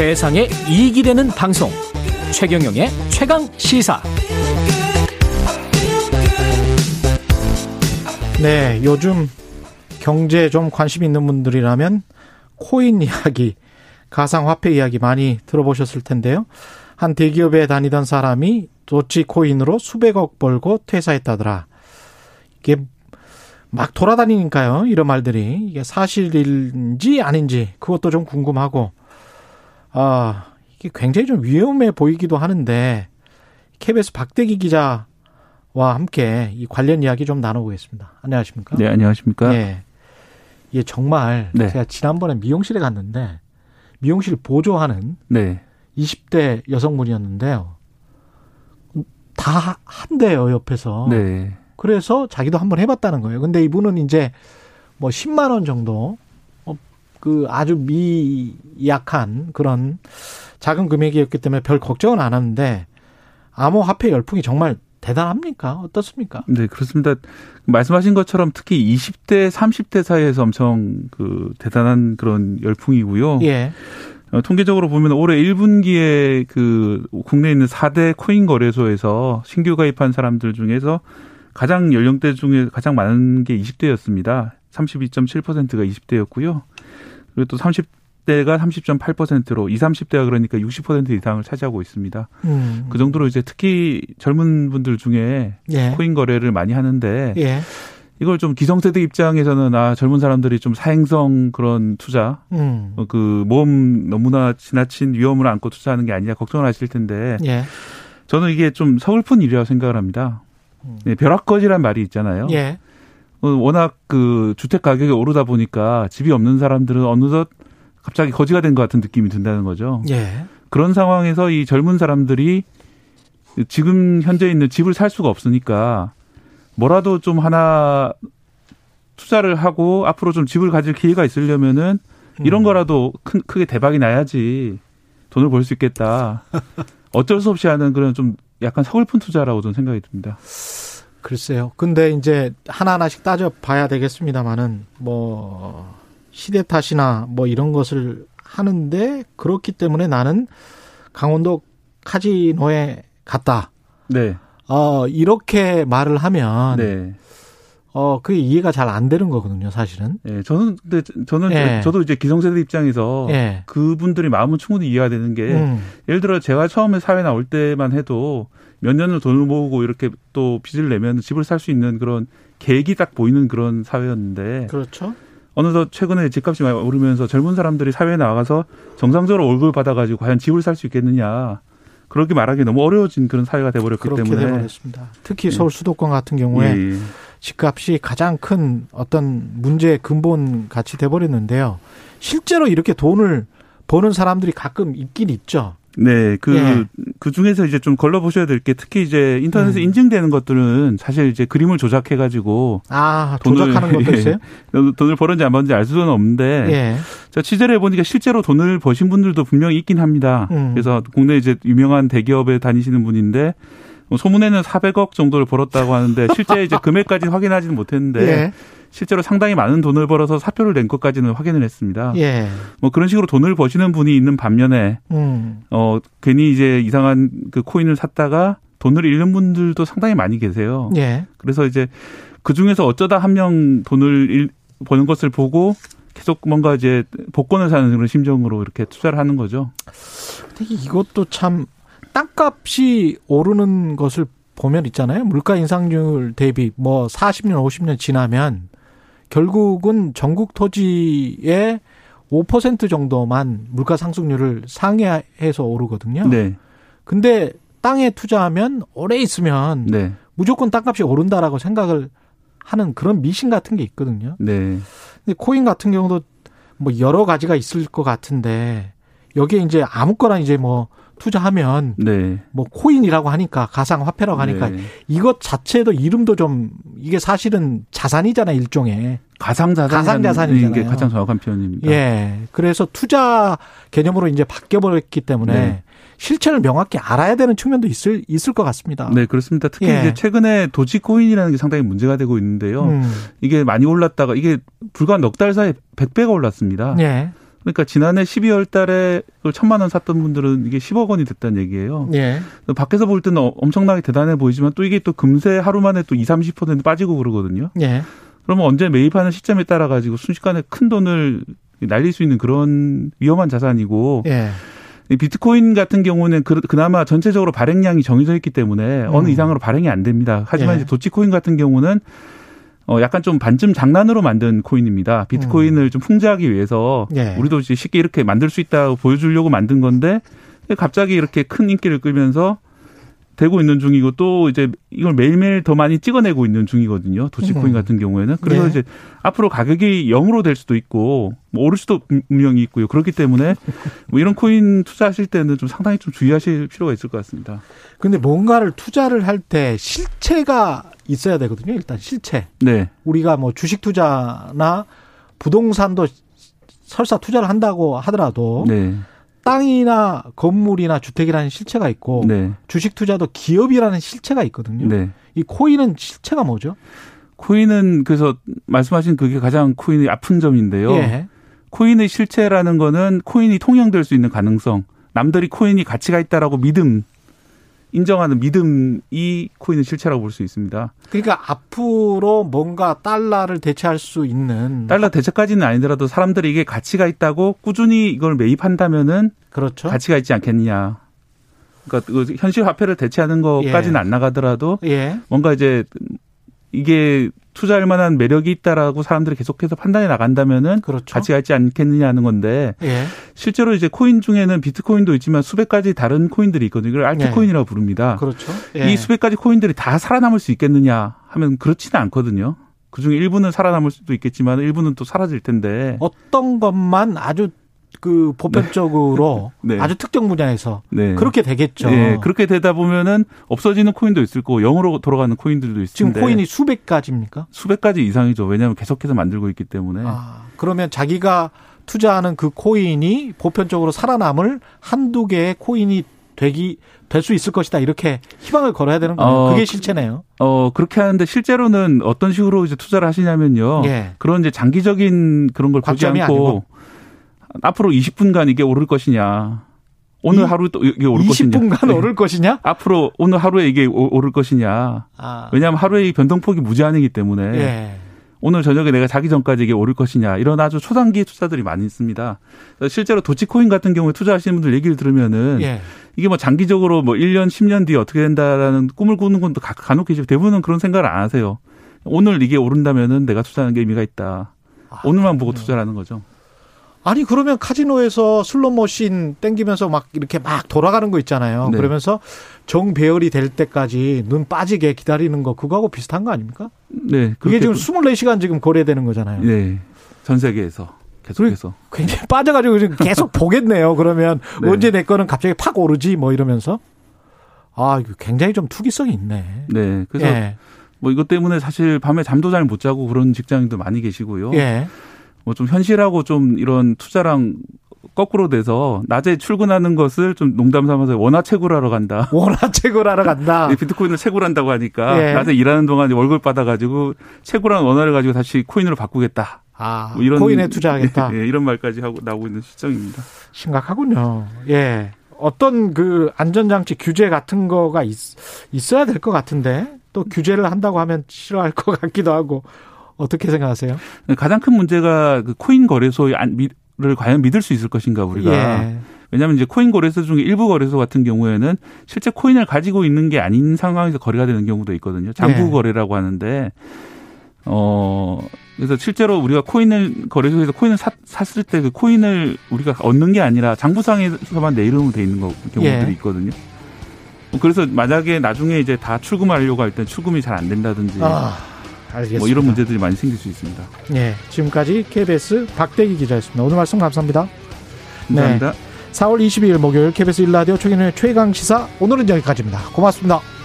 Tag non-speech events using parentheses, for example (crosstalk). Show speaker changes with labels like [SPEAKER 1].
[SPEAKER 1] 세상에 이익이 되는 방송 최경영의 최강 시사
[SPEAKER 2] 네, 요즘 경제에 좀 관심 있는 분들이라면 코인 이야기, 가상화폐 이야기 많이 들어보셨을 텐데요. 한 대기업에 다니던 사람이 도치코인으로 수백억 벌고 퇴사했다더라. 이게 막 돌아다니니까요. 이런 말들이 이게 사실인지 아닌지 그것도 좀 궁금하고 아 이게 굉장히 좀 위험해 보이기도 하는데 KBS 박대기 기자와 함께 이 관련 이야기 좀 나눠보겠습니다. 안녕하십니까?
[SPEAKER 3] 네, 안녕하십니까?
[SPEAKER 2] 예. 이게 정말
[SPEAKER 3] 네.
[SPEAKER 2] 제가 지난번에 미용실에 갔는데 미용실 보조하는
[SPEAKER 3] 네.
[SPEAKER 2] 20대 여성분이었는데요. 다 한대요, 옆에서.
[SPEAKER 3] 네.
[SPEAKER 2] 그래서 자기도 한번 해봤다는 거예요. 근데 이분은 이제 뭐 10만 원 정도, 어, 그 아주 미약한 그런 작은 금액이었기 때문에 별 걱정은 안 하는데 암호화폐 열풍이 정말 대단합니까? 어떻습니까?
[SPEAKER 3] 네, 그렇습니다. 말씀하신 것처럼 특히 20대, 30대 사이에서 엄청 그 대단한 그런 열풍이고요.
[SPEAKER 2] 예.
[SPEAKER 3] 어, 통계적으로 보면 올해 1분기에 그 국내에 있는 4대 코인 거래소에서 신규 가입한 사람들 중에서 가장 연령대 중에 가장 많은 게 20대였습니다. 32.7%가 20대였고요. 그리고 또 30대가 30.8%로 20, 30대가 그러니까 60% 이상을 차지하고 있습니다.
[SPEAKER 2] 음.
[SPEAKER 3] 그 정도로 이제 특히 젊은 분들 중에
[SPEAKER 2] 예.
[SPEAKER 3] 코인 거래를 많이 하는데
[SPEAKER 2] 예.
[SPEAKER 3] 이걸 좀 기성세대 입장에서는 아 젊은 사람들이 좀 사행성 그런 투자
[SPEAKER 2] 음.
[SPEAKER 3] 어, 그 모험 너무나 지나친 위험을 안고 투자하는 게 아니냐 걱정을 하실 텐데
[SPEAKER 2] 예.
[SPEAKER 3] 저는 이게 좀 서글픈 일이라고 생각을 합니다. 네, 벼락거지란 말이 있잖아요.
[SPEAKER 2] 음. 예.
[SPEAKER 3] 어, 워낙 그 주택 가격이 오르다 보니까 집이 없는 사람들은 어느덧 갑자기 거지가 된 것 같은 느낌이 든다는 거죠.
[SPEAKER 2] 예.
[SPEAKER 3] 그런 상황에서 이 젊은 사람들이 지금 현재 있는 집을 살 수가 없으니까 뭐라도 좀 하나 투자를 하고 앞으로 좀 집을 가질 기회가 있으려면은 이런
[SPEAKER 2] 음.
[SPEAKER 3] 거라도 큰, 크게 대박이 나야지 돈을 벌 수 있겠다. (laughs) 어쩔 수 없이 하는 그런 좀 약간 서글픈 투자라고 저는 생각이 듭니다.
[SPEAKER 2] 글쎄요. 근데 이제 하나하나씩 따져 봐야 되겠습니다만은 뭐 시대 탓이나 뭐 이런 것을 하는데 그렇기 때문에 나는 강원도 카지노에 갔다.
[SPEAKER 3] 네.
[SPEAKER 2] 어, 이렇게 말을 하면
[SPEAKER 3] 네.
[SPEAKER 2] 어, 그게 이해가 잘 안 되는 거거든요, 사실은.
[SPEAKER 3] 예, 저는 근데 저는
[SPEAKER 2] 예.
[SPEAKER 3] 저도 이제 기성세대 입장에서
[SPEAKER 2] 예.
[SPEAKER 3] 그분들의 마음은 충분히 이해가 되는 게
[SPEAKER 2] 음.
[SPEAKER 3] 예를 들어 제가 처음에 사회 나올 때만 해도 몇 년을 돈을 모으고 이렇게 또 빚을 내면 집을 살 수 있는 그런 계획이 딱 보이는 그런 사회였는데
[SPEAKER 2] 그렇죠.
[SPEAKER 3] 어느덧 최근에 집값이 많이 오르면서 젊은 사람들이 사회에 나가서 정상적으로 월급을 받아가지고 과연 집을 살 수 있겠느냐 그렇게 말하기 너무 어려워진 그런 사회가 돼버렸기
[SPEAKER 2] 그렇게
[SPEAKER 3] 때문에
[SPEAKER 2] 돼버렸습니다. 특히 서울 수도권 같은 경우에
[SPEAKER 3] 예, 예.
[SPEAKER 2] 집값이 가장 큰 어떤 문제의 근본 같이 돼버렸는데요. 실제로 이렇게 돈을 버는 사람들이 가끔 있긴 있죠.
[SPEAKER 3] 네, 그,
[SPEAKER 2] 예.
[SPEAKER 3] 그 중에서 이제 좀 걸러보셔야 될 게 특히 이제 인터넷에
[SPEAKER 2] 음.
[SPEAKER 3] 인증되는 것들은 사실 이제 그림을 조작해가지고
[SPEAKER 2] 아,
[SPEAKER 3] 돈을-
[SPEAKER 2] 조작하는 것도 (laughs)
[SPEAKER 3] 예.
[SPEAKER 2] 있어요?
[SPEAKER 3] 돈을 벌었는지 안 벌었는지 알 수는 없는데
[SPEAKER 2] 예.
[SPEAKER 3] 자, 취재를 해보니까 실제로 돈을 버신 분들도 분명히 있긴 합니다.
[SPEAKER 2] 음.
[SPEAKER 3] 그래서 국내 이제 유명한 대기업에 다니시는 분인데 뭐 소문에는 400억 정도를 벌었다고 하는데 실제 이제 금액까지 확인하지는 못했는데
[SPEAKER 2] 예.
[SPEAKER 3] 실제로 상당히 많은 돈을 벌어서 사표를 낸 것까지는 확인을 했습니다.
[SPEAKER 2] 예.
[SPEAKER 3] 뭐 그런 식으로 돈을 버시는 분이 있는 반면에
[SPEAKER 2] 음.
[SPEAKER 3] 어 괜히 이제 이상한 그 코인을 샀다가 돈을 잃는 분들도 상당히 많이 계세요.
[SPEAKER 2] 예.
[SPEAKER 3] 그래서 이제 그 중에서 어쩌다 한 명 돈을 잃, 버는 것을 보고 계속 뭔가 이제 복권을 사는 그런 심정으로 이렇게 투자를 하는 거죠.
[SPEAKER 2] 근데 이것도 참 땅값이 오르는 것을 보면 있잖아요. 물가 인상률 대비 뭐 40년, 50년 지나면 결국은 전국 토지의 5% 정도만 물가 상승률을 상회해서 오르거든요.
[SPEAKER 3] 네,
[SPEAKER 2] 근데 땅에 투자하면 오래 있으면
[SPEAKER 3] 네,
[SPEAKER 2] 무조건 땅값이 오른다라고 생각을 하는 그런 미신 같은 게 있거든요.
[SPEAKER 3] 네,
[SPEAKER 2] 근데 코인 같은 경우도 뭐 여러 가지가 있을 것 같은데 여기에 이제 아무거나 이제 뭐 투자하면
[SPEAKER 3] 네.
[SPEAKER 2] 뭐 코인이라고 하니까 가상 화폐라고 하니까
[SPEAKER 3] 네.
[SPEAKER 2] 이것 자체도 이름도 좀 이게 사실은 자산이잖아 일종의
[SPEAKER 3] 가상 자산
[SPEAKER 2] 가상 자산이잖아요.
[SPEAKER 3] 게 가장 정확한 표현입니다.
[SPEAKER 2] 예 그래서 투자 개념으로 이제 바뀌어버렸기 때문에
[SPEAKER 3] 네.
[SPEAKER 2] 실체를 명확히 알아야 되는 측면도 있을 있을 것 같습니다.
[SPEAKER 3] 네, 그렇습니다. 특히
[SPEAKER 2] 예.
[SPEAKER 3] 이제 최근에 도지코인이라는 게 상당히 문제가 되고 있는데요.
[SPEAKER 2] 음,
[SPEAKER 3] 이게 많이 올랐다가 이게 불과 넉 달 사이에 100배가 올랐습니다.
[SPEAKER 2] 예,
[SPEAKER 3] 그러니까 지난해 12월 달에 그걸 천만 원 샀던 분들은 이게 10억 원이 됐다는 얘기예요.
[SPEAKER 2] 예.
[SPEAKER 3] 밖에서 볼 때는 어, 엄청나게 대단해 보이지만 또 이게 또 금세 하루 만에 또 20, 30% 빠지고 그러거든요.
[SPEAKER 2] 예.
[SPEAKER 3] 그러면 언제 매입하는 시점에 따라 가지고 순식간에 큰 돈을 날릴 수 있는 그런 위험한 자산이고
[SPEAKER 2] 예.
[SPEAKER 3] 이 비트코인 같은 경우는 그, 그나마 전체적으로 발행량이 정해져 있기 때문에 어느
[SPEAKER 2] 음.
[SPEAKER 3] 이상으로 발행이 안 됩니다. 하지만
[SPEAKER 2] 예.
[SPEAKER 3] 이제 도치코인 같은 경우는 어 약간 좀 반쯤 장난으로 만든 코인입니다. 비트코인을 좀 풍자하기 위해서
[SPEAKER 2] 음. 예.
[SPEAKER 3] 우리도 쉽게 이렇게 만들 수 있다고 보여주려고 만든 건데 갑자기 이렇게 큰 인기를 끌면서 되고 있는 중이고 또 이제 이걸 매일매일 더 많이 찍어내고 있는 중이거든요. 도치코인
[SPEAKER 2] 음.
[SPEAKER 3] 같은 경우에는. 그래서
[SPEAKER 2] 네.
[SPEAKER 3] 이제 앞으로 가격이 0으로 될 수도 있고 뭐 오를 수도 분명히 있고요. 그렇기 때문에 뭐 이런 코인 투자하실 때는 좀 상당히 좀 주의하실 필요가 있을 것 같습니다.
[SPEAKER 2] 근데 뭔가를 투자를 할 때 실체가 있어야 되거든요. 일단 실체.
[SPEAKER 3] 네.
[SPEAKER 2] 우리가 뭐 주식 투자나 부동산도 설사 투자를 한다고 하더라도
[SPEAKER 3] 네.
[SPEAKER 2] 땅이나 건물이나 주택이라는 실체가 있고
[SPEAKER 3] 네.
[SPEAKER 2] 주식 투자도 기업이라는 실체가 있거든요.
[SPEAKER 3] 네.
[SPEAKER 2] 이 코인은 실체가 뭐죠?
[SPEAKER 3] 코인은 그래서 말씀하신 그게 가장 코인의 아픈 점인데요.
[SPEAKER 2] 예.
[SPEAKER 3] 코인의 실체라는 거는 코인이 통용될 수 있는 가능성, 남들이 코인이 가치가 있다라고 믿음, 인정하는 믿음이 코인의 실체라고 볼 수 있습니다.
[SPEAKER 2] 그러니까 앞으로 뭔가 달러를 대체할 수 있는
[SPEAKER 3] 달러 대체까지는 아니더라도 사람들이 이게 가치가 있다고 꾸준히 이걸 매입한다면은
[SPEAKER 2] 그렇죠.
[SPEAKER 3] 가치가 있지 않겠느냐. 그러니까 그 현실 화폐를 대체하는 것까지는
[SPEAKER 2] 예.
[SPEAKER 3] 안 나가더라도
[SPEAKER 2] 예.
[SPEAKER 3] 뭔가 이제 이게 투자할 만한 매력이 있다라고 사람들이 계속해서 판단해 나간다면은
[SPEAKER 2] 그렇죠.
[SPEAKER 3] 가치가 있지 않겠느냐 하는 건데
[SPEAKER 2] 예.
[SPEAKER 3] 실제로 이제 코인 중에는 비트코인도 있지만 수백 가지 다른 코인들이 있거든요. 이걸 알트코인이라고 부릅니다.
[SPEAKER 2] 그렇죠.
[SPEAKER 3] 이 수백 가지 코인들이 다 살아남을 수 있겠느냐 하면 그렇지는 않거든요. 그중에 일부는 살아남을 수도 있겠지만 일부는 또 사라질 텐데.
[SPEAKER 2] 어떤 것만 아주 그 보편적으로 (laughs)
[SPEAKER 3] 네.
[SPEAKER 2] 아주 특정 분야에서
[SPEAKER 3] 네.
[SPEAKER 2] 그렇게 되겠죠.
[SPEAKER 3] 예, 그렇게 되다 보면은 없어지는 코인도 있을 거고 영으로 돌아가는 코인들도 있을
[SPEAKER 2] 지금 코인이 수백 가지입니까?
[SPEAKER 3] 수백 가지 이상이죠. 왜냐하면 계속해서 만들고 있기 때문에.
[SPEAKER 2] 아, 그러면 자기가 투자하는 그 코인이 보편적으로 살아남을 한두 개의 코인이 되기 될 수 있을 것이다. 이렇게 희망을 걸어야 되는 거예요.
[SPEAKER 3] 어,
[SPEAKER 2] 그게 실체네요.
[SPEAKER 3] 어 그렇게 하는데 실제로는 어떤 식으로 이제 투자를 하시냐면요.
[SPEAKER 2] 예.
[SPEAKER 3] 그런 이제 장기적인 그런 걸 보지 않고
[SPEAKER 2] 아니고.
[SPEAKER 3] 앞으로 20분간 이게 오를 것이냐. 오늘
[SPEAKER 2] 이-
[SPEAKER 3] 하루 또 이게 오를 것이냐.
[SPEAKER 2] 20분간
[SPEAKER 3] 네.
[SPEAKER 2] 오를 것이냐?
[SPEAKER 3] 앞으로 오늘 하루에 이게 오- 오를 것이냐.
[SPEAKER 2] 아,
[SPEAKER 3] 왜냐하면 하루에 이 변동폭이 무제한이기 때문에
[SPEAKER 2] 예.
[SPEAKER 3] 오늘 저녁에 내가 자기 전까지 이게 오를 것이냐 이런 아주 초단기 투자들이 많이 있습니다. 실제로 도치코인 같은 경우에 투자하시는 분들 얘기를 들으면은
[SPEAKER 2] 예.
[SPEAKER 3] 이게 뭐 장기적으로 뭐 1년, 10년 뒤에 어떻게 된다라는 꿈을 꾸는 건도 가- 간혹 계시고 대부분은 그런 생각을 안 하세요. 오늘 이게 오른다면은 내가 투자하는 게 의미가 있다.
[SPEAKER 2] 아,
[SPEAKER 3] 오늘만 보고 투자를 하는 거죠.
[SPEAKER 2] 아니 그러면 카지노에서 슬롯머신 땡기면서 막 이렇게 막 돌아가는 거 있잖아요.
[SPEAKER 3] 네.
[SPEAKER 2] 그러면서 정배열이 될 때까지 눈 빠지게 기다리는 거 그거하고 비슷한 거 아닙니까?
[SPEAKER 3] 네. 그게
[SPEAKER 2] 지금 24시간 지금 거래되는 거잖아요.
[SPEAKER 3] 네. 전 세계에서 계속해서.
[SPEAKER 2] 굉장히 빠져가지고 지금 계속 (laughs) 보겠네요. 그러면
[SPEAKER 3] 네.
[SPEAKER 2] 언제 내 거는 갑자기 팍 오르지 뭐 이러면서 아 이거 굉장히 좀 투기성이 있네.
[SPEAKER 3] 네. 그래서
[SPEAKER 2] 예.
[SPEAKER 3] 뭐 이것 때문에 사실 밤에 잠도 잘 못 자고 그런 직장인도 많이 계시고요.
[SPEAKER 2] 예.
[SPEAKER 3] 뭐 좀 현실하고 좀 이런 투자랑 거꾸로 돼서 낮에 출근하는 것을 좀 농담 삼아서 원화 채굴하러 간다. (laughs)
[SPEAKER 2] 원화책을 하러 간다.
[SPEAKER 3] 네, 비트코인을 채굴한다고 하니까
[SPEAKER 2] 예.
[SPEAKER 3] 낮에 일하는 동안 월급 받아가지고 채굴한 원화를 가지고 다시 코인으로 바꾸겠다.
[SPEAKER 2] 아,
[SPEAKER 3] 뭐 이런
[SPEAKER 2] 코인에 투자하겠다. (laughs)
[SPEAKER 3] 예, 이런 말까지 하고 나오고 있는 시점입니다.
[SPEAKER 2] 심각하군요. 예. 어떤 그 안전장치 규제 같은 거가 있, 있어야 될 것 같은데 또 규제를 한다고 하면 싫어할 것 같기도 하고 어떻게 생각하세요?
[SPEAKER 3] 가장 큰 문제가 그 코인 거래소의 안- 미- 를 과연 믿을 수 있을 것인가 우리가
[SPEAKER 2] 예.
[SPEAKER 3] 왜냐하면 이제 코인 거래소 중에 일부 거래소 같은 경우에는 실제 코인을 가지고 있는 게 아닌 상황에서 거래가 되는 경우도 있거든요. 장부
[SPEAKER 2] 네.
[SPEAKER 3] 거래라고 하는데 어 그래서 실제로 우리가 코인을 거래소에서 코인을 사, 샀을 때 그 코인을 우리가 얻는 게 아니라 장부상에서만 내 이름으로 돼 있는 거, 경우들이
[SPEAKER 2] 예.
[SPEAKER 3] 있거든요. 그래서 만약에 나중에 이제 다 출금하려고 할 때 출금이 잘 안 된다든지
[SPEAKER 2] 아, 알겠습니다.
[SPEAKER 3] 뭐 이런 문제들이 많이 생길 수 있습니다.
[SPEAKER 2] 예. 지금까지 KBS 박대기 기자였습니다. 오늘 말씀 감사합니다.
[SPEAKER 3] 감사합니다.
[SPEAKER 2] 4월 22일 목요일 KBS 1라디오 최경의 최강 시사 오늘은 여기까지입니다. 고맙습니다.